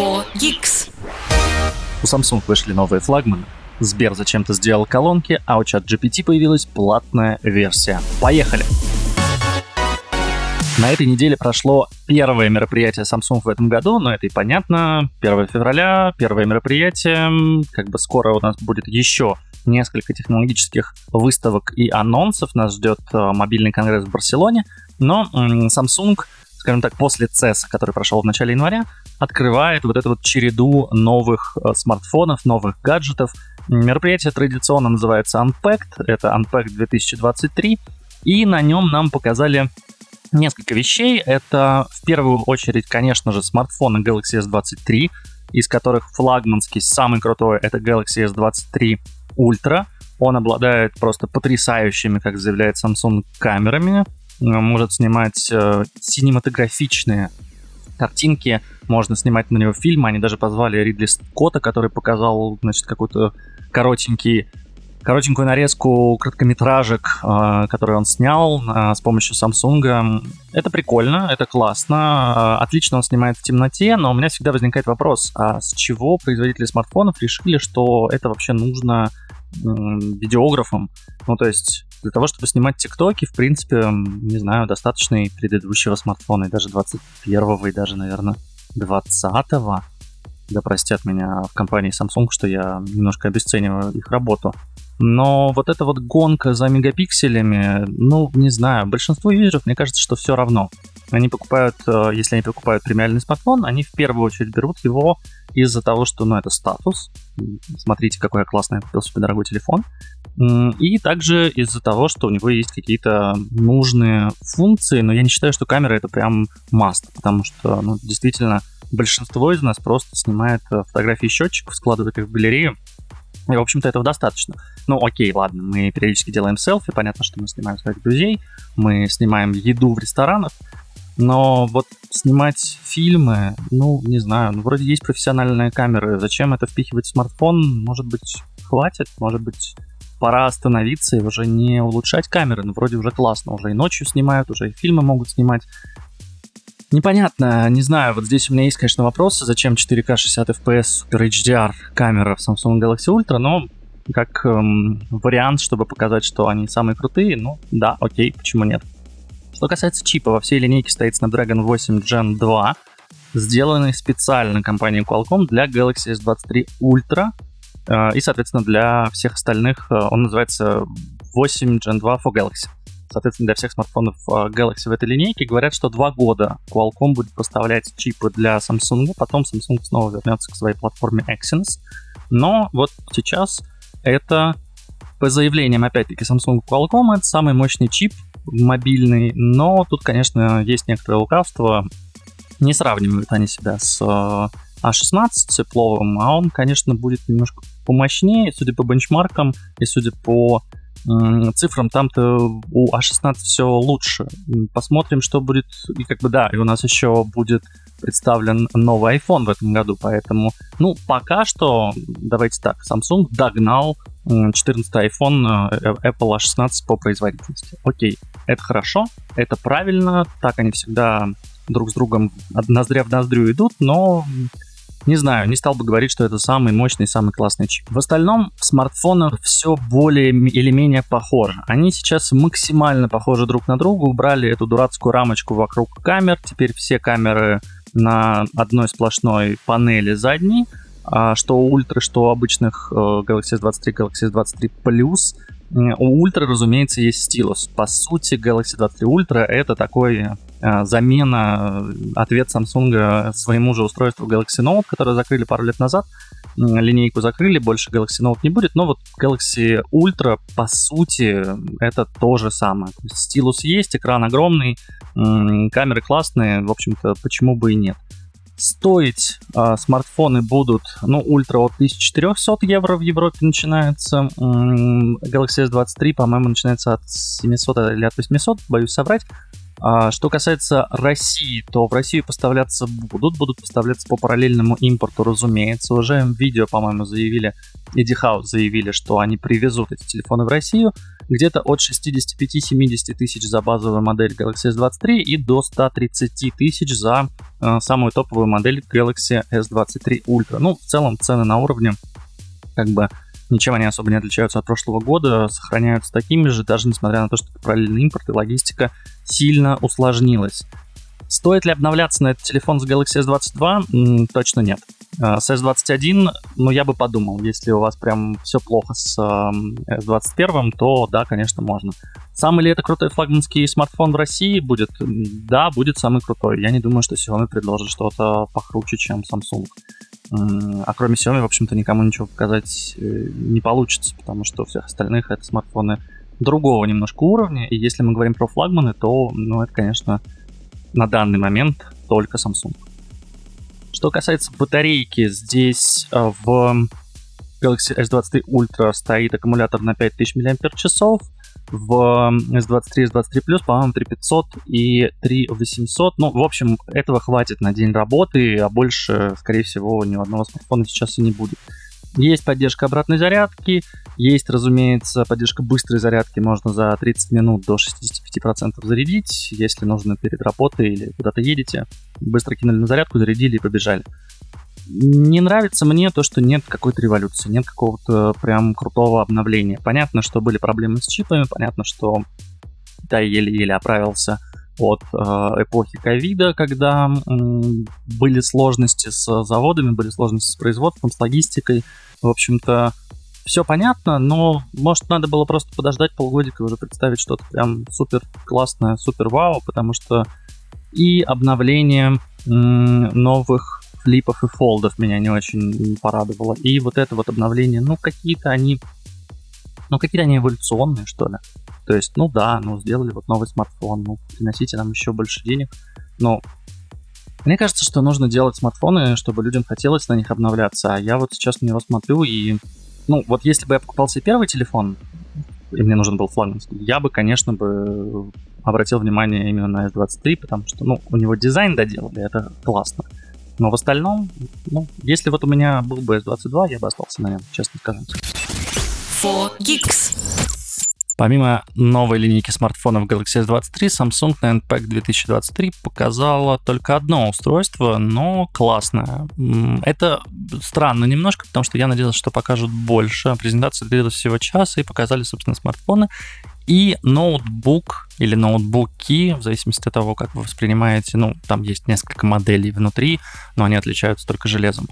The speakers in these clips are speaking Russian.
for. У Samsung вышли новые флагманы. Сбер зачем-то сделал колонки, а у чат GPT появилась платная версия. Поехали! На этой неделе прошло первое мероприятие Samsung в этом году, но это и понятно. 1 февраля, первое мероприятие. Как бы скоро у нас будет еще несколько технологических выставок и анонсов. Нас ждет э, мобильный конгресс в Барселоне. Но Samsung, скажем так, после CES, который прошел в начале января, открывает вот эту вот череду новых э, смартфонов, новых гаджетов. Мероприятие традиционно называется Unpacked, это Unpacked 2023, и на нем нам показали несколько вещей. Это в первую очередь, конечно же, смартфоны Galaxy S23, из которых флагманский, самый крутой, это Galaxy S23 Ultra. Он обладает просто потрясающими, как заявляет Samsung, камерами. Может снимать э, синематографичные картинки, можно снимать на него фильмы. Они даже позвали Ридли Скотта, который показал, значит, какой-то коротенький коротенькую нарезку короткометражек, э, которые он снял э, с помощью Samsung. Это прикольно, это классно. Э, отлично он снимает в темноте, но у меня всегда возникает вопрос, а с чего производители смартфонов решили, что это вообще нужно видеографам? Ну, то есть для того, чтобы снимать тиктоки, в принципе, не знаю, достаточно и предыдущего смартфона, и даже 21-го, и даже, наверное, 20-го. Да простят меня в компании Samsung, что я немножко обесцениваю их работу. Но вот эта вот гонка за мегапикселями, ну, не знаю, большинству юзеров, мне кажется, что все равно. Они покупают, э, если они покупают премиальный смартфон, они в первую очередь берут его из-за того, что, ну, это статус. Смотрите, какой я классный, я купил себе дорогой телефон. И также из-за того, что у него есть какие-то нужные функции, но я не считаю, что камера это прям маст, потому что, ну, действительно, большинство из нас просто снимает э, фотографии счетчиков, складывает их в галерею, и, в общем-то, этого достаточно. Ну, окей, ладно, мы периодически делаем селфи, понятно, что мы снимаем своих друзей, мы снимаем еду в ресторанах, но вот снимать фильмы, ну, не знаю, ну, вроде есть профессиональные камеры, зачем это впихивать в смартфон? Может быть, хватит, может быть, пора остановиться и уже не улучшать камеры, ну, вроде уже классно, уже и ночью снимают, уже и фильмы могут снимать. Непонятно, не знаю, вот здесь у меня есть, конечно, вопросы, зачем 4К 60 FPS Super HDR камера в Samsung Galaxy Ultra, но как эм, вариант, чтобы показать, что они самые крутые, ну да, окей, почему нет. Что касается чипа, во всей линейке стоит Snapdragon 8 Gen 2, сделанный специально компанией Qualcomm для Galaxy S23 Ultra, э, и, соответственно, для всех остальных э, он называется 8 Gen 2 for Galaxy соответственно, для всех смартфонов а, Galaxy в этой линейке. Говорят, что два года Qualcomm будет поставлять чипы для Samsung, потом Samsung снова вернется к своей платформе Exynos. Но вот сейчас это по заявлениям, опять-таки, Samsung Qualcomm, это самый мощный чип мобильный, но тут, конечно, есть некоторое лукавство. Не сравнивают они себя с A16 а тепловым, а он, конечно, будет немножко помощнее, судя по бенчмаркам и судя по цифрам там-то у А16 все лучше. Посмотрим, что будет. И как бы да, и у нас еще будет представлен новый iPhone в этом году, поэтому, ну, пока что, давайте так, Samsung догнал 14 iPhone э, Apple A16 по производительности. Окей, это хорошо, это правильно, так они всегда друг с другом ноздря в ноздрю идут, но не знаю, не стал бы говорить, что это самый мощный, самый классный чип. В остальном в смартфонах все более или менее похоже. Они сейчас максимально похожи друг на друга, убрали эту дурацкую рамочку вокруг камер, теперь все камеры на одной сплошной панели задней, а что у ультра, что у обычных э, Galaxy S23, Galaxy S23 Plus. У Ultra, разумеется, есть стилус. По сути, Galaxy 23 Ultra это такой э, замена, э, ответ Samsung своему же устройству Galaxy Note, которое закрыли пару лет назад. Линейку закрыли, больше Galaxy Note не будет, но вот Galaxy Ultra, по сути, это то же самое. Стилус есть, экран огромный, камеры классные, в общем-то, почему бы и нет. Стоить э, смартфоны будут, ну, ультра от 1400 евро в Европе начинается. Galaxy S23, по-моему, начинается от 700 или от 800, боюсь соврать. А, что касается России, то в Россию поставляться будут, будут поставляться по параллельному импорту, разумеется. Уже видео, по-моему, заявили, Eddie House заявили, что они привезут эти телефоны в Россию. Где-то от 65-70 тысяч за базовую модель Galaxy S23 и до 130 тысяч за э, самую топовую модель Galaxy S23 Ultra. Ну, в целом цены на уровне как бы ничем они особо не отличаются от прошлого года, сохраняются такими же, даже несмотря на то, что параллельный импорт и логистика сильно усложнилась. Стоит ли обновляться на этот телефон с Galaxy S22? М, точно нет. А, С S21, ну, я бы подумал, если у вас прям все плохо с эм, S21, то да, конечно, можно. Самый ли это крутой флагманский смартфон в России будет? Да, будет самый крутой. Я не думаю, что Xiaomi предложит что-то похруче, чем Samsung. А кроме Xiaomi, в общем-то, никому ничего показать э, не получится, потому что у всех остальных это смартфоны другого немножко уровня. И если мы говорим про флагманы, то, ну, это, конечно, на данный момент только Samsung. Что касается батарейки, здесь э, в Galaxy S23 Ultra стоит аккумулятор на 5000 мАч, в S23 S23 Plus, по-моему, 3500 и 3800. Ну, в общем, этого хватит на день работы, а больше, скорее всего, ни у одного смартфона сейчас и не будет. Есть поддержка обратной зарядки, есть, разумеется, поддержка быстрой зарядки. Можно за 30 минут до 65% зарядить, если нужно перед работой или куда-то едете. Быстро кинули на зарядку, зарядили и побежали. Не нравится мне то, что нет какой-то революции, нет какого-то прям крутого обновления. Понятно, что были проблемы с чипами, понятно, что Китай еле-еле оправился от э, эпохи ковида, когда были сложности с заводами, были сложности с производством, с логистикой. В общем-то, все понятно, но может надо было просто подождать полгодика и уже представить что-то прям супер классное, супер вау, потому что и обновление новых флипов и фолдов меня не очень порадовало. И вот это вот обновление, ну какие-то они, ну какие-то они эволюционные, что ли. То есть, ну да, ну сделали вот новый смартфон, ну приносите нам еще больше денег. Но мне кажется, что нужно делать смартфоны, чтобы людям хотелось на них обновляться. А я вот сейчас на него смотрю и... Ну, вот если бы я покупал себе первый телефон, и мне нужен был флагманский, я бы, конечно, бы обратил внимание именно на S23, потому что, ну, у него дизайн доделали, это классно. Но в остальном, ну, если вот у меня был бы S22, я бы остался на нем, честно скажем. 4Geeks. Помимо новой линейки смартфонов Galaxy S23, Samsung на NPEC 2023 показала только одно устройство, но классное. Это странно немножко, потому что я надеялся, что покажут больше. Презентация длилась всего час, и показали, собственно, смартфоны. И ноутбук или ноутбуки, в зависимости от того, как вы воспринимаете, ну, там есть несколько моделей внутри, но они отличаются только железом.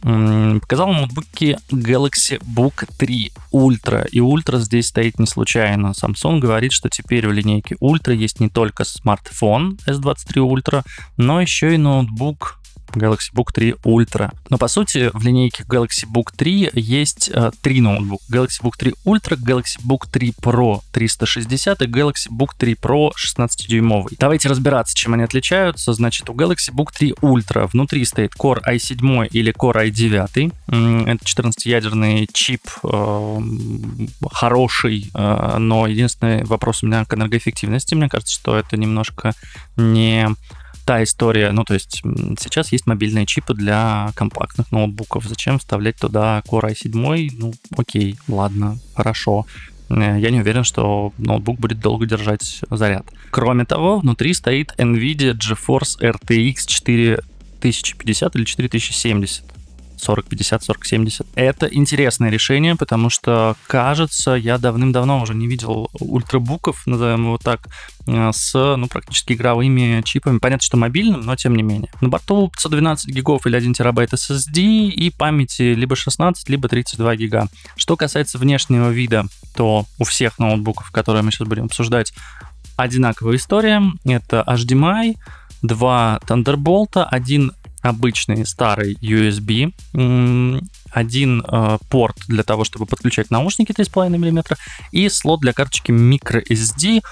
Показал ноутбуки Galaxy Book 3 Ultra. И Ultra здесь стоит не случайно. Samsung говорит, что теперь в линейке Ultra есть не только смартфон S23 Ultra, но еще и ноутбук Galaxy Book 3 Ultra. Но по сути в линейке Galaxy Book 3 есть э, три ноутбука. Galaxy Book 3 Ultra, Galaxy Book 3 Pro 360 и Galaxy Book 3 Pro 16-дюймовый. Давайте разбираться, чем они отличаются. Значит, у Galaxy Book 3 Ultra внутри стоит Core i7 или Core i9. М, Это 14-ядерный чип, э, хороший, э, но единственный вопрос у меня к энергоэффективности. Мне кажется, что это немножко не та история, ну, то есть сейчас есть мобильные чипы для компактных ноутбуков. Зачем вставлять туда Core i7? Ну, окей, ладно, хорошо. Э, Я не уверен, что ноутбук будет долго держать заряд. Кроме того, внутри стоит NVIDIA GeForce RTX 4050 или 4070. 4050, 4070. Это интересное решение, потому что, кажется, я давным-давно уже не видел ультрабуков, назовем его так, э, с, ну, практически игровыми чипами. Понятно, что мобильным, но тем не менее. На борту 512 гигов или 1 терабайт SSD и памяти либо 16, либо 32 гига. Что касается внешнего вида, то у всех ноутбуков, которые мы сейчас будем обсуждать, одинаковая история. Это HDMI, два Thunderbolt, один обычный старый USB, один э, порт для того, чтобы подключать наушники 3,5 мм и слот для карточки microSD.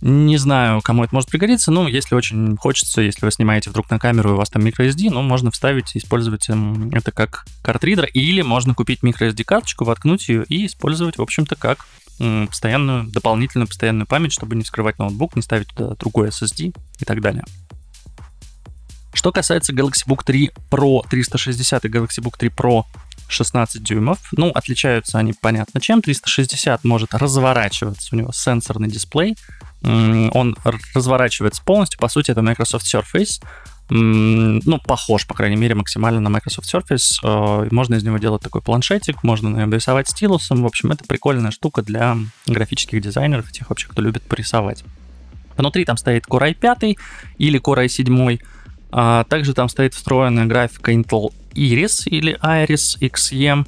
Не знаю, кому это может пригодиться, но если очень хочется, если вы снимаете вдруг на камеру, и у вас там microSD, ну, можно вставить и использовать м, это как картридер, или можно купить microSD карточку, воткнуть ее и использовать, в общем-то, как постоянную, дополнительную постоянную память, чтобы не вскрывать ноутбук, не ставить туда другой SSD и так далее. Что касается Galaxy Book 3 Pro 360 и Galaxy Book 3 Pro 16 дюймов. Ну, отличаются они понятно чем. 360 может разворачиваться, у него сенсорный дисплей. Он разворачивается полностью, по сути, это Microsoft Surface ну, похож, по крайней мере, максимально на Microsoft Surface. Э, можно из него делать такой планшетик, можно на нем рисовать стилусом. В общем, это прикольная штука для графических дизайнеров, тех вообще, кто любит порисовать. Внутри там стоит Core i5 или Core i7. А также там стоит встроенная графика Intel Iris или Iris XE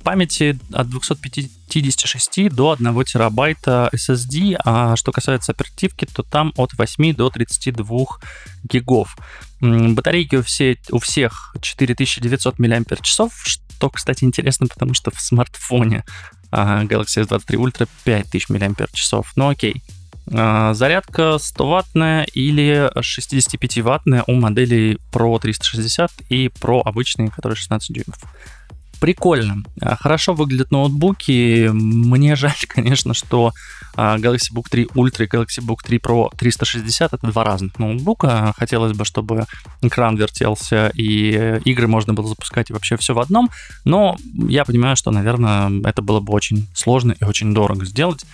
памяти от 256 до 1 терабайта SSD, а что касается оперативки, то там от 8 до 32 гигов. Батарейки у, все, у всех 4900 мАч, что, кстати, интересно, потому что в смартфоне а, Galaxy S23 Ultra 5000 мАч. Ну окей. А, зарядка 100-ваттная или 65-ваттная у моделей Pro 360 и Pro обычные, которые 16 дюймов. Прикольно. А, хорошо выглядят ноутбуки. Мне жаль, конечно, что а, Galaxy Book 3 Ultra и Galaxy Book 3 Pro 360 это два разных ноутбука. Хотелось бы, чтобы экран вертелся и игры можно было запускать и вообще все в одном. Но я понимаю, что, наверное, это было бы очень сложно и очень дорого сделать.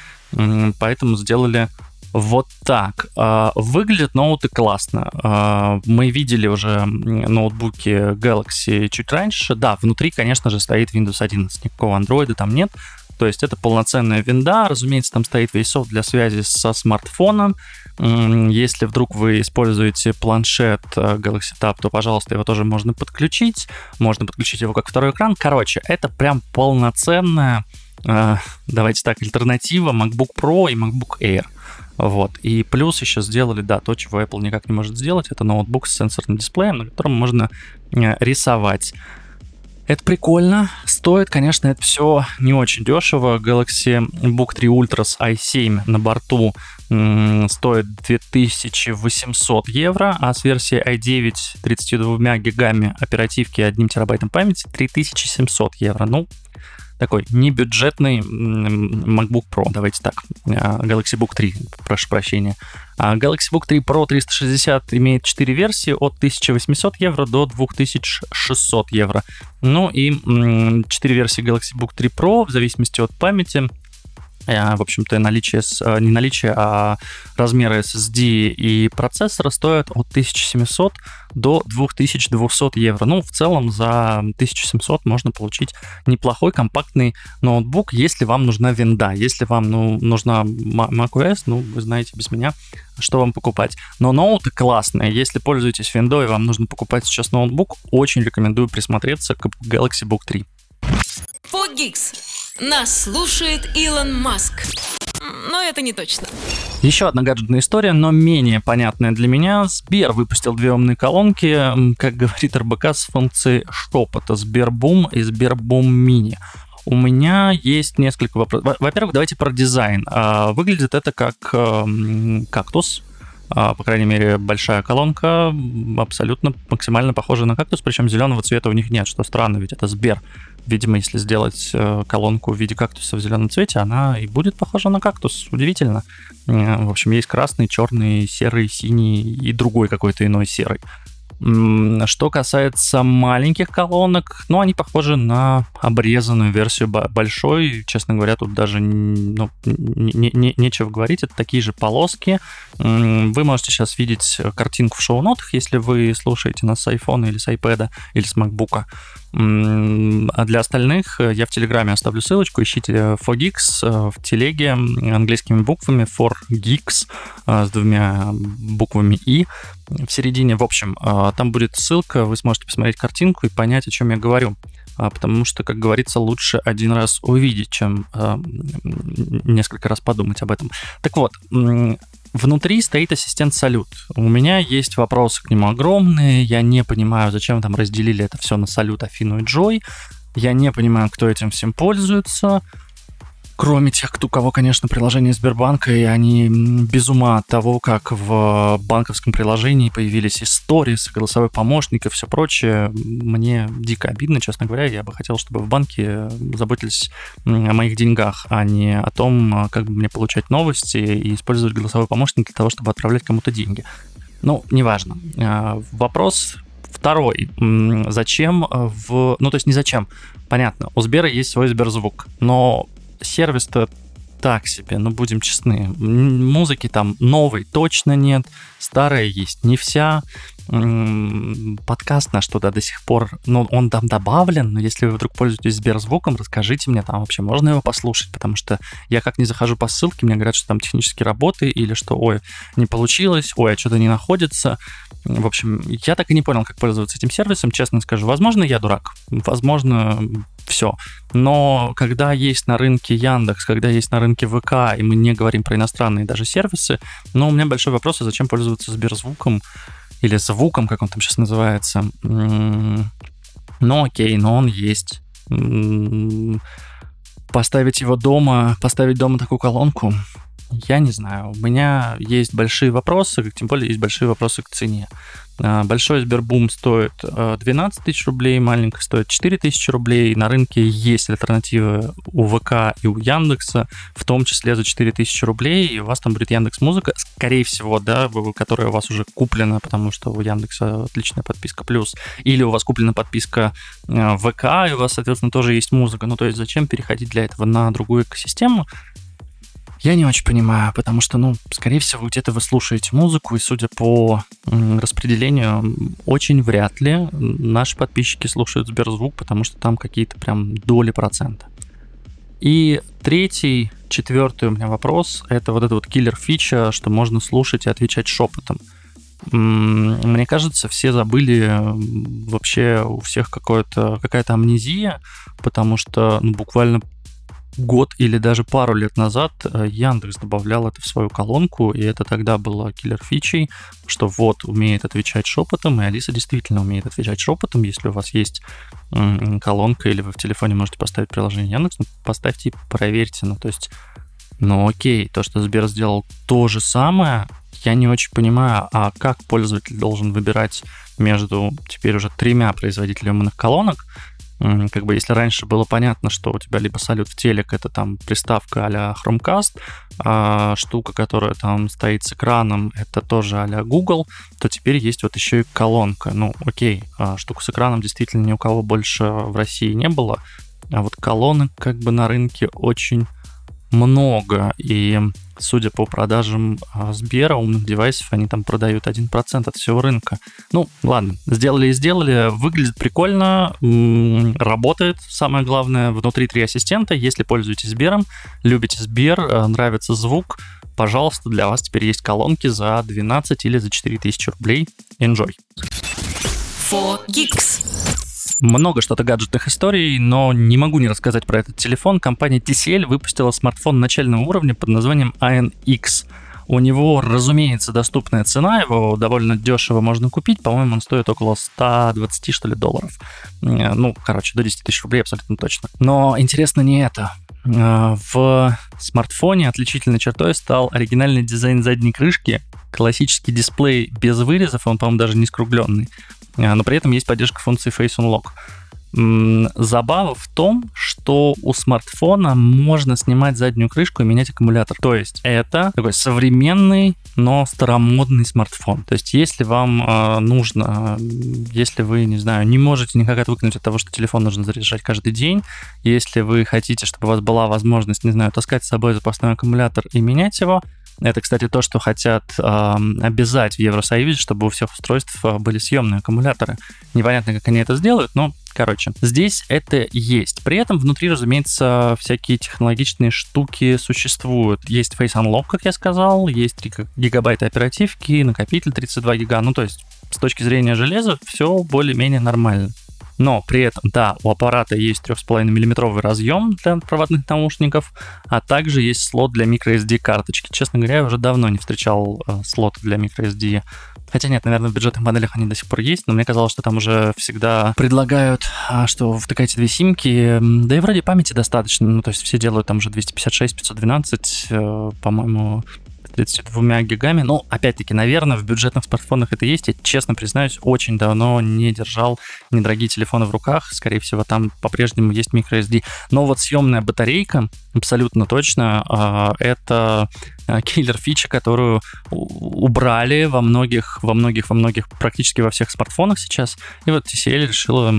Поэтому сделали вот так. А, выглядят ноуты классно. А, мы видели уже ноутбуки Galaxy чуть раньше. Да, внутри, конечно же, стоит Windows 11. Никакого андроида там нет. То есть это полноценная винда. Разумеется, там стоит весь софт для связи со смартфоном. Если вдруг вы используете планшет э, Galaxy Tab, то, пожалуйста, его тоже можно подключить. Можно подключить его как второй экран. Короче, это прям полноценная, э, давайте так, альтернатива MacBook Pro и MacBook Air. Вот. И плюс еще сделали, да, то, чего Apple никак не может сделать, это ноутбук с сенсорным дисплеем, на котором можно э, рисовать. Это прикольно. Стоит, конечно, это все не очень дешево. Galaxy Book 3 Ultra с i7 на борту м- стоит 2800 евро, а с версией i9 32 гигами оперативки и 1 терабайтом памяти 3700 евро. Ну, такой небюджетный MacBook Pro, давайте так, а, Galaxy Book 3, прошу прощения. А Galaxy Book 3 Pro 360 имеет 4 версии от 1800 евро до 2600 евро. Ну и 4 версии Galaxy Book 3 Pro в зависимости от памяти в общем-то, наличие, э, не наличие, а размеры SSD и процессора стоят от 1700 до 2200 евро. Ну, в целом за 1700 можно получить неплохой компактный ноутбук, если вам нужна винда. Если вам ну, нужна macOS, ну, вы знаете без меня, что вам покупать. Но ноуты классные. Если пользуетесь виндой вам нужно покупать сейчас ноутбук, очень рекомендую присмотреться к Galaxy Book 3. Фогикс. Нас слушает Илон Маск. Но это не точно. Еще одна гаджетная история, но менее понятная для меня. Сбер выпустил две умные колонки, как говорит РБК, с функцией шепота. Сбербум и Сбербум мини. У меня есть несколько вопросов. Во-первых, давайте про дизайн. А, выглядит это как эм, кактус, по крайней мере, большая колонка, абсолютно максимально похожа на кактус, причем зеленого цвета у них нет, что странно, ведь это Сбер. Видимо, если сделать э, колонку в виде кактуса в зеленом цвете, она и будет похожа на кактус. Удивительно. В общем, есть красный, черный, серый, синий и другой какой-то иной серый. Что касается маленьких колонок, ну, они похожи на обрезанную версию большой. Честно говоря, тут даже ну, не, не, нечего говорить. Это такие же полоски. Вы можете сейчас видеть картинку в шоу-нотах, если вы слушаете нас с iPhone или с iPad или с MacBook. А для остальных э, я в Телеграме оставлю ссылочку. Ищите 4Geeks э, в телеге английскими буквами 4Geeks э, с двумя буквами И в середине. В общем, там будет ссылка, вы сможете посмотреть картинку и понять, о чем я говорю потому что, как говорится, лучше один раз увидеть, чем э, несколько раз подумать об этом. Так вот, Внутри стоит ассистент Салют. У меня есть вопросы к нему огромные. Я не понимаю, зачем там разделили это все на Салют, Афину и Джой. Я не понимаю, кто этим всем пользуется кроме тех, кто, кого, конечно, приложение Сбербанка, и они без ума от того, как в банковском приложении появились истории, голосовой помощник и все прочее, мне дико обидно, честно говоря. Я бы хотел, чтобы в банке заботились о моих деньгах, а не о том, как бы мне получать новости и использовать голосовой помощник для того, чтобы отправлять кому-то деньги. Ну, неважно. А, вопрос Второй. Зачем в... Ну, то есть не зачем. Понятно, у Сбера есть свой Сберзвук, но сервис-то так себе, ну будем честны. Музыки там новой точно нет, старая есть не вся. Подкаст наш туда до сих пор, ну он там добавлен, но если вы вдруг пользуетесь Сберзвуком, расскажите мне, там вообще можно его послушать, потому что я как не захожу по ссылке, мне говорят, что там технические работы или что, ой, не получилось, ой, а что-то не находится. В общем, я так и не понял, как пользоваться этим сервисом, честно скажу. Возможно, я дурак, возможно, все. Но когда есть на рынке Яндекс, когда есть на рынке ВК, и мы не говорим про иностранные даже сервисы, ну, у меня большой вопрос, а зачем пользоваться Сберзвуком или звуком, как он там сейчас называется. Ну, окей, но он есть. Поставить его дома, поставить дома такую колонку, я не знаю. У меня есть большие вопросы, тем более есть большие вопросы к цене. А, большой Сбербум стоит 12 а, тысяч рублей, маленький стоит 4 тысячи рублей. На рынке есть альтернативы у ВК и у Яндекса, в том числе за 4 тысячи рублей, и у вас там будет Яндекс Музыка, скорее всего, да, которая у вас уже куплена, потому что у Яндекса отличная подписка плюс, или у вас куплена подписка а, ВК, и у вас, соответственно, тоже есть музыка. Ну, то есть зачем переходить для этого на другую экосистему? Я не очень понимаю, потому что, ну, скорее всего, где-то вы слушаете музыку, и судя по распределению, очень вряд ли наши подписчики слушают Сберзвук, потому что там какие-то прям доли процента. И третий, четвертый у меня вопрос, это вот эта вот киллер-фича, что можно слушать и отвечать шепотом. Мне кажется, все забыли вообще у всех какая-то амнезия, потому что ну, буквально год или даже пару лет назад э, Яндекс добавлял это в свою колонку, и это тогда было киллер-фичей, что вот умеет отвечать шепотом, и Алиса действительно умеет отвечать шепотом. Если у вас есть колонка или вы в телефоне можете поставить приложение Яндекс, ну, поставьте и проверьте. Ну, то есть, ну окей, то, что Сбер сделал то же самое, я не очень понимаю, а как пользователь должен выбирать между теперь уже тремя производителями умных колонок, как бы если раньше было понятно, что у тебя либо салют в телек, это там приставка а-ля Chromecast, а штука, которая там стоит с экраном, это тоже а Google, то теперь есть вот еще и колонка. Ну, окей, а штука с экраном действительно ни у кого больше в России не было, а вот колонок как бы на рынке очень много, и судя по продажам а, Сбера, умных девайсов, они там продают 1% от всего рынка. Ну, ладно, сделали и сделали, выглядит прикольно, работает, самое главное, внутри три ассистента, если пользуетесь Сбером, любите Сбер, а, нравится звук, пожалуйста, для вас теперь есть колонки за 12 или за 4 тысячи рублей. Enjoy! 4Geeks много что-то гаджетных историй, но не могу не рассказать про этот телефон. Компания TCL выпустила смартфон начального уровня под названием ANX. У него, разумеется, доступная цена, его довольно дешево можно купить. По-моему, он стоит около 120, что ли, долларов. Э, ну, короче, до 10 тысяч рублей абсолютно точно. Но интересно не это. Э, в смартфоне отличительной чертой стал оригинальный дизайн задней крышки, классический дисплей без вырезов, он, по-моему, даже не скругленный. А, но при этом есть поддержка функции Face Unlock. Забава в том, что у смартфона можно снимать заднюю крышку и менять аккумулятор. То есть это такой современный, но старомодный смартфон. То есть если вам э, нужно, если вы, не знаю, не можете никак отвыкнуть от того, что телефон нужно заряжать каждый день, если вы хотите, чтобы у вас была возможность, не знаю, таскать с собой запасной аккумулятор и менять его, это, кстати, то, что хотят э, обязать в Евросоюзе, чтобы у всех устройств а, были съемные аккумуляторы. Непонятно, как они это сделают, но Короче, здесь это есть. При этом внутри, разумеется, всякие технологичные штуки существуют. Есть Face Unlock, как я сказал, есть 3 гигабайта оперативки, накопитель 32 гига. Ну, то есть с точки зрения железа все более-менее нормально. Но при этом, да, у аппарата есть 3,5 миллиметровый разъем для проводных наушников, а также есть слот для microSD карточки. Честно говоря, я уже давно не встречал э, слот для microSD. Хотя нет, наверное, в бюджетных моделях они до сих пор есть, но мне казалось, что там уже всегда предлагают, а, что втыкаете две симки, да и вроде памяти достаточно, ну то есть все делают там уже 256, 512, э, по-моему, 32 гигами. Ну, опять-таки, наверное, в бюджетных смартфонах это есть. Я, честно признаюсь, очень давно не держал недорогие телефоны в руках. Скорее всего, там по-прежнему есть microSD. Но вот съемная батарейка абсолютно точно. А, это киллер фича, которую убрали во многих, во многих, во многих, практически во всех смартфонах сейчас. И вот TCL решила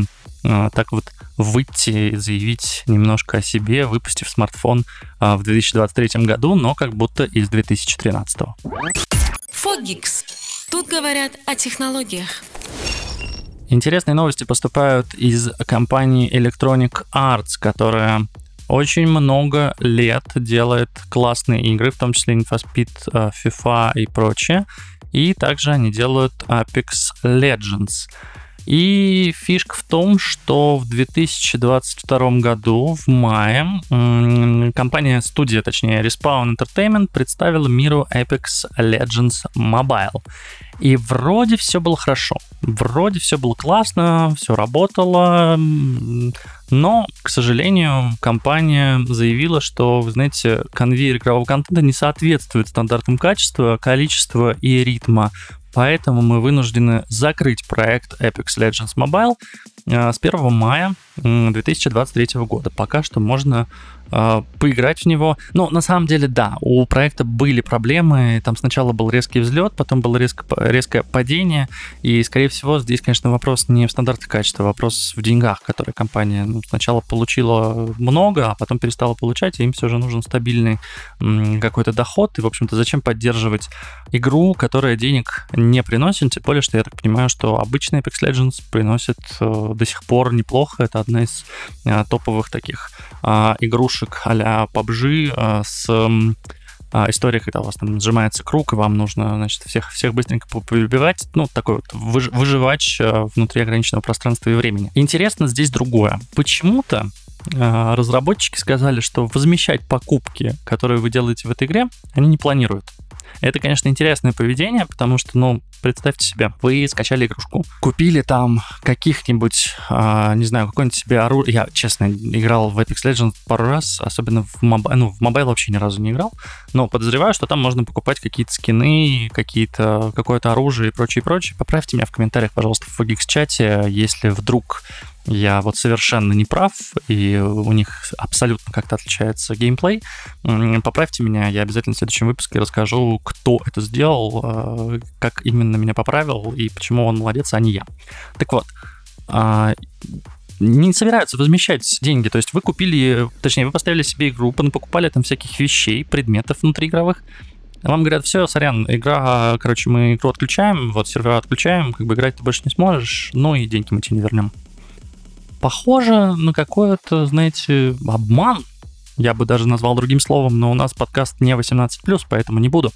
а, так вот выйти и заявить немножко о себе, выпустив смартфон а, в 2023 году, но как будто из 2013. Фогикс. Тут говорят о технологиях. Интересные новости поступают из компании Electronic Arts, которая очень много лет делает классные игры, в том числе Infospeed, а, FIFA и прочее. И также они делают Apex Legends. И фишка в том, что в 2022 году, в мае, компания, студия, точнее, Respawn Entertainment представила миру Apex Legends Mobile. И вроде все было хорошо. Вроде все было классно, все работало. Но, к сожалению, компания заявила, что, вы знаете, конвейер игрового контента не соответствует стандартам качества, количества и ритма. Поэтому мы вынуждены закрыть проект Apex Legends Mobile э, с 1 мая 2023 года. Пока что можно поиграть в него. Но на самом деле, да, у проекта были проблемы. Там сначала был резкий взлет, потом было резко, резкое падение. И, скорее всего, здесь, конечно, вопрос не в стандарте качества, а вопрос в деньгах, которые компания ну, сначала получила много, а потом перестала получать, и им все же нужен стабильный какой-то доход. И, в общем-то, зачем поддерживать игру, которая денег не приносит? Тем более, что я так понимаю, что обычный Apex Legends приносит э, до сих пор неплохо. Это одна из э, топовых таких э, игрушек игрушек а-ля PUBG а, с а, история, когда у вас там сжимается круг, и вам нужно, значит, всех, всех быстренько побивать. Ну, такой вот выж, выживач внутри ограниченного пространства и времени. Интересно здесь другое. Почему-то разработчики сказали, что возмещать покупки, которые вы делаете в этой игре, они не планируют. Это, конечно, интересное поведение, потому что, ну, представьте себе, вы скачали игрушку, купили там каких-нибудь, а, не знаю, какое-нибудь себе оружие. Я, честно, играл в Apex Legends пару раз, особенно в mobile, ну, в mobile вообще ни разу не играл, но подозреваю, что там можно покупать какие-то скины, какие-то, какое-то оружие и прочее, прочее. Поправьте меня в комментариях, пожалуйста, в Fogix чате, если вдруг я вот совершенно не прав, и у них абсолютно как-то отличается геймплей. Поправьте меня, я обязательно в следующем выпуске расскажу, кто это сделал, э, как именно меня поправил, и почему он молодец, а не я. Так вот, а, не собираются возмещать деньги. То есть вы купили, точнее, вы поставили себе игру, покупали там всяких вещей, предметов внутриигровых, вам говорят, все, сорян, игра, короче, мы игру отключаем, вот сервера отключаем, как бы играть ты больше не сможешь, ну и деньги мы тебе не вернем похоже на какой-то, знаете, обман. Я бы даже назвал другим словом, но у нас подкаст не 18+, поэтому не буду.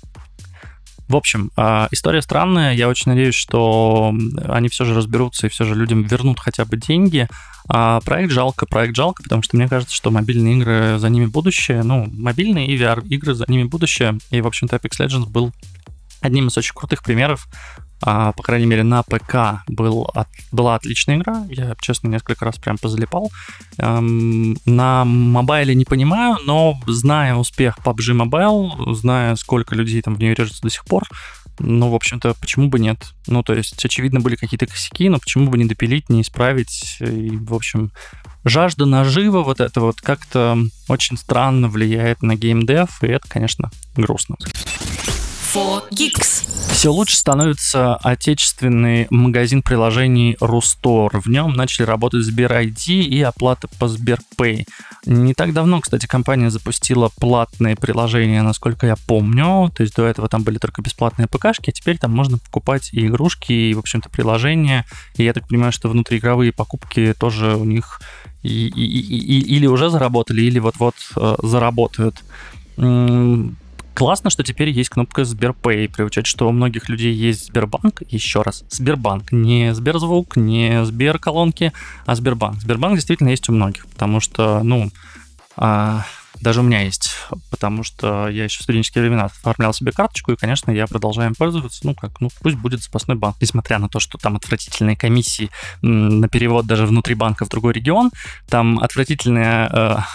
В общем, а, история странная. Я очень надеюсь, что они все же разберутся и все же людям вернут хотя бы деньги. А проект жалко, проект жалко, потому что мне кажется, что мобильные игры за ними будущее. Ну, мобильные и VR-игры за ними будущее. И, в общем-то, Apex Legends был одним из очень крутых примеров а, по крайней мере, на ПК был, от, была отличная игра. Я, честно, несколько раз прям позалипал. Эм, на мобайле не понимаю, но зная успех PUBG Mobile, зная, сколько людей там в нее режется до сих пор, ну, в общем-то, почему бы нет? Ну, то есть, очевидно, были какие-то косяки, но почему бы не допилить, не исправить? И, в общем, жажда нажива вот это вот как-то очень странно влияет на геймдев, и это, конечно, грустно. 4Geeks. Все лучше становится отечественный магазин приложений Рустор. В нем начали работать Сбер ID и оплата по Сберпэй. Не так давно, кстати, компания запустила платные приложения, насколько я помню. То есть до этого там были только бесплатные ПКшки, а теперь там можно покупать и игрушки, и, в общем-то, приложения. И я так понимаю, что внутриигровые покупки тоже у них и, и, и, и, или уже заработали, или вот-вот э, заработают Классно, что теперь есть кнопка Сберпэй, при учете, что у многих людей есть Сбербанк. Еще раз, Сбербанк. Не Сберзвук, не Сберколонки, а Сбербанк. Сбербанк действительно есть у многих, потому что, ну, а, даже у меня есть, потому что я еще в студенческие времена оформлял себе карточку, и, конечно, я продолжаю им пользоваться. Ну, как, ну, пусть будет запасной банк. Несмотря на то, что там отвратительные комиссии на перевод даже внутри банка в другой регион, там отвратительная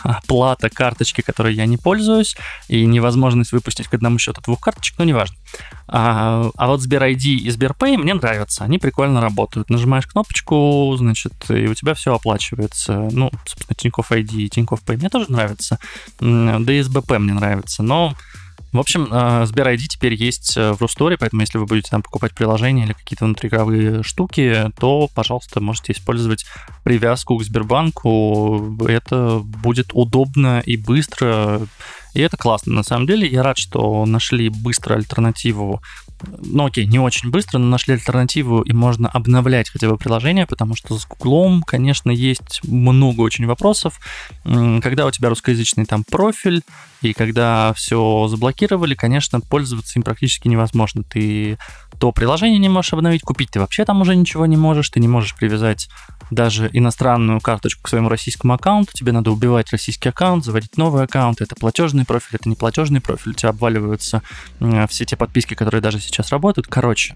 э, плата карточки, которой я не пользуюсь, и невозможность выпустить к одному счету двух карточек, ну, неважно. А, а вот Сбер ID и Сберпэй мне нравятся, они прикольно работают. Нажимаешь кнопочку, значит, и у тебя все оплачивается. Ну, собственно, Тинькофф ID и Тинькофф Pay мне тоже нравятся. DSBP мне нравится, но в общем, э, Сбер ID теперь есть э, в Рустore, поэтому если вы будете там покупать приложения или какие-то внутриигровые штуки, то, пожалуйста, можете использовать привязку к Сбербанку. Это будет удобно и быстро. И это классно. На самом деле, я рад, что нашли быстро альтернативу ну окей, не очень быстро, но нашли альтернативу, и можно обновлять хотя бы приложение, потому что с Гуглом, конечно, есть много очень вопросов. Когда у тебя русскоязычный там профиль, и когда все заблокировали, конечно, пользоваться им практически невозможно. Ты то приложение не можешь обновить, купить ты вообще там уже ничего не можешь, ты не можешь привязать даже иностранную карточку к своему российскому аккаунту, тебе надо убивать российский аккаунт, заводить новый аккаунт, это платежный профиль, это не платежный профиль, у тебя обваливаются все те подписки, которые даже сейчас работают. Короче,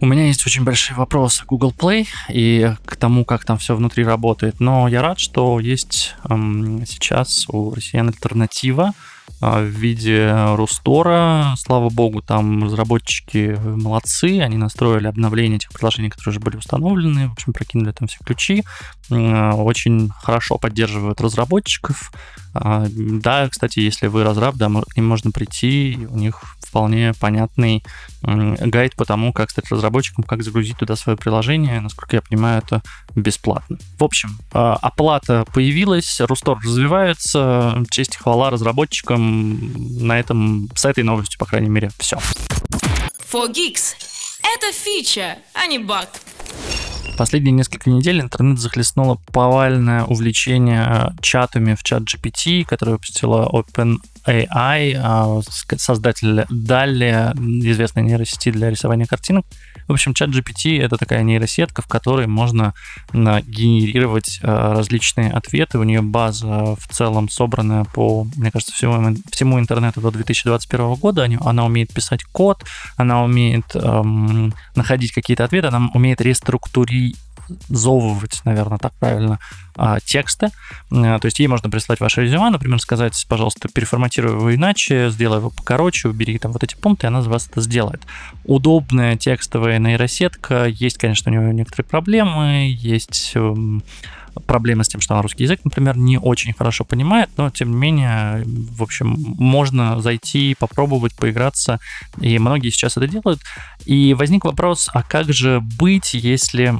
у меня есть очень большие вопросы к Google Play и к тому, как там все внутри работает, но я рад, что есть эм, сейчас у россиян альтернатива, а, в виде Рустора. Слава богу, там разработчики молодцы, они настроили обновление этих приложений, которые уже были установлены, в общем, прокинули там все ключи, очень хорошо поддерживают разработчиков. А, да, кстати, если вы разраб, да, к ним можно прийти, у них вполне понятный гайд по тому, как стать разработчиком, как загрузить туда свое приложение. Насколько я понимаю, это бесплатно. В общем, а, оплата появилась, Рустор развивается, честь и хвала разработчикам. На этом, с этой новостью, по крайней мере, все. For Geeks. Это фича, а не баг. Последние несколько недель интернет захлестнуло повальное увлечение чатами в чат GPT, которое выпустила Open AI, а, создатель Dali, известной нейросети для рисования картинок. В общем, чат GPT — это такая нейросетка, в которой можно генерировать а, различные ответы. У нее база в целом собранная по, мне кажется, всему, всему интернету до 2021 года. Она умеет писать код, она умеет эм, находить какие-то ответы, она умеет реструктурировать зовывать, наверное, так правильно, а, тексты. Э, то есть ей можно прислать ваше резюме, например, сказать, пожалуйста, переформатируй его иначе, сделай его покороче, убери там вот эти пункты, и она за вас это сделает. Удобная текстовая нейросетка, есть, конечно, у нее некоторые проблемы, есть эм, проблемы с тем, что она русский язык, например, не очень хорошо понимает, но тем не менее, в общем, можно зайти, попробовать, поиграться, и многие сейчас это делают. И возник вопрос, а как же быть, если...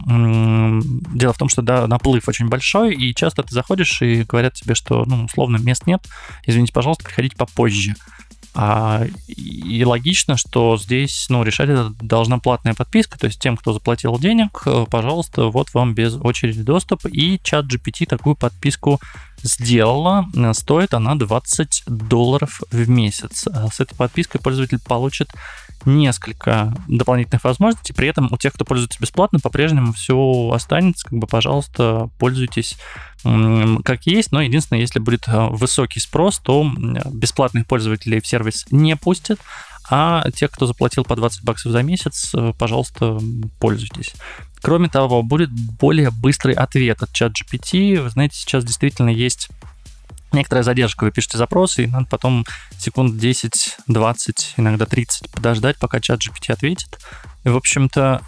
Дело в том, что да, наплыв очень большой, и часто ты заходишь и говорят тебе, что, ну, условно, мест нет, извините, пожалуйста, приходите попозже. А, и логично, что здесь ну, решать это должна платная подписка, то есть тем, кто заплатил денег, э, пожалуйста, вот вам без очереди доступ. И чат GPT такую подписку сделала. Стоит она 20 долларов в месяц. А с этой подпиской пользователь получит несколько дополнительных возможностей. При этом у тех, кто пользуется бесплатно, по-прежнему все останется. Как бы, пожалуйста, пользуйтесь как есть. Но единственное, если будет а, высокий спрос, то бесплатных пользователей в сервис не пустят. А тех, кто заплатил по 20 баксов за месяц, э, пожалуйста, пользуйтесь. Кроме того, будет более быстрый ответ от чат GPT. Вы знаете, сейчас действительно есть некоторая задержка. Вы пишете запросы, и надо потом секунд 10, 20, иногда 30 подождать, пока чат GPT ответит. И, в общем-то,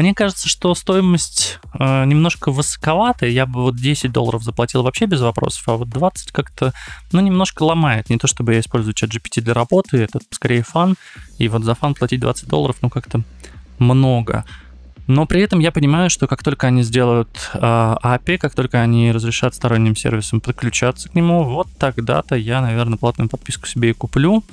мне кажется, что стоимость э, немножко высоковатая. Я бы вот 10 долларов заплатил вообще без вопросов, а вот 20 как-то, ну, немножко ломает. Не то чтобы я использую чат GPT для работы, это скорее фан. И вот за фан платить 20 долларов, ну, как-то много. Но при этом я понимаю, что как только они сделают э, API, как только они разрешат сторонним сервисам подключаться к нему, вот тогда-то я, наверное, платную подписку себе и куплю.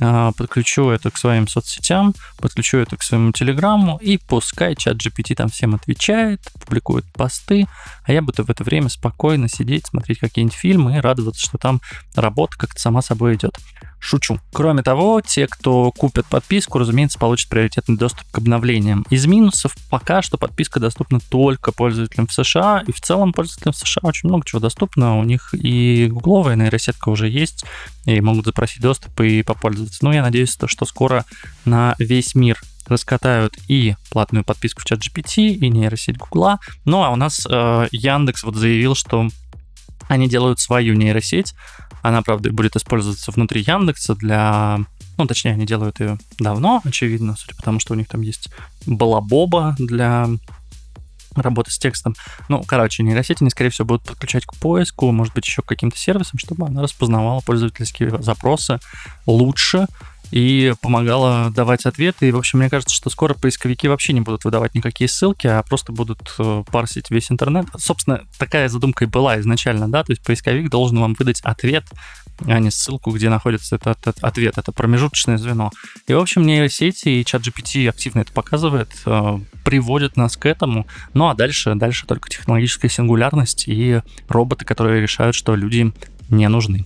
А, подключу это к своим соцсетям, подключу это к своему телеграмму, и пускай чат GPT там всем отвечает, публикует посты, а я буду в это время спокойно сидеть, смотреть какие-нибудь фильмы и радоваться, что там работа как-то сама собой идет. Шучу. Кроме того, те, кто купят подписку, разумеется, получат приоритетный доступ к обновлениям. Из минусов пока что подписка доступна только пользователям в США, и в целом пользователям в США очень много чего доступно. У них и гугловая нейросетка уже есть, и могут запросить доступ и попользоваться. Ну, я надеюсь, что скоро на весь мир раскатают и платную подписку в чат GPT, и нейросеть Гугла. Ну, а у нас э, Яндекс вот заявил, что они делают свою нейросеть, она, правда, будет использоваться внутри Яндекса для... Ну, точнее, они делают ее давно, очевидно, судя по тому, что у них там есть Балабоба для работы с текстом. Ну, короче, нейросети, они, скорее всего, будут подключать к поиску, может быть, еще к каким-то сервисам, чтобы она распознавала пользовательские запросы лучше, и помогала давать ответы. И, в общем, мне кажется, что скоро поисковики вообще не будут выдавать никакие ссылки, а просто будут э, парсить весь интернет. Собственно, такая задумка и была изначально, да, то есть поисковик должен вам выдать ответ, а не ссылку, где находится этот, этот ответ. Это промежуточное звено. И, в общем, нейросети и чат GPT активно это показывает, э, приводят нас к этому. Ну, а дальше, дальше только технологическая сингулярность и роботы, которые решают, что люди не нужны.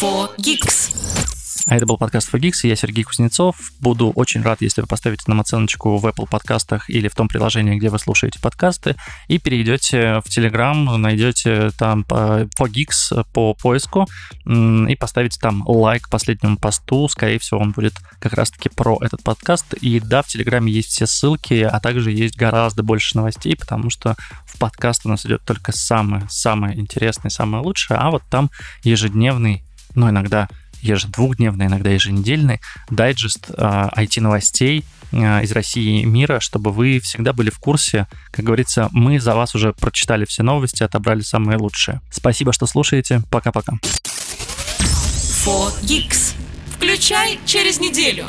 For Geeks. А это был подкаст For Geeks, и я Сергей Кузнецов. Буду очень рад, если вы поставите нам оценочку в Apple подкастах или в том приложении, где вы слушаете подкасты, и перейдете в Telegram, найдете там For Geeks по поиску и поставите там лайк последнему посту. Скорее всего, он будет как раз-таки про этот подкаст. И да, в Телеграме есть все ссылки, а также есть гораздо больше новостей, потому что в подкаст у нас идет только самое-самое интересное, самое лучшее, а вот там ежедневный, но иногда ежедвухдневный, иногда еженедельный дайджест IT-новостей а, а, из России и мира, чтобы вы всегда были в курсе. Как говорится, мы за вас уже прочитали все новости, отобрали самые лучшие. Спасибо, что слушаете. Пока-пока. Включай через неделю.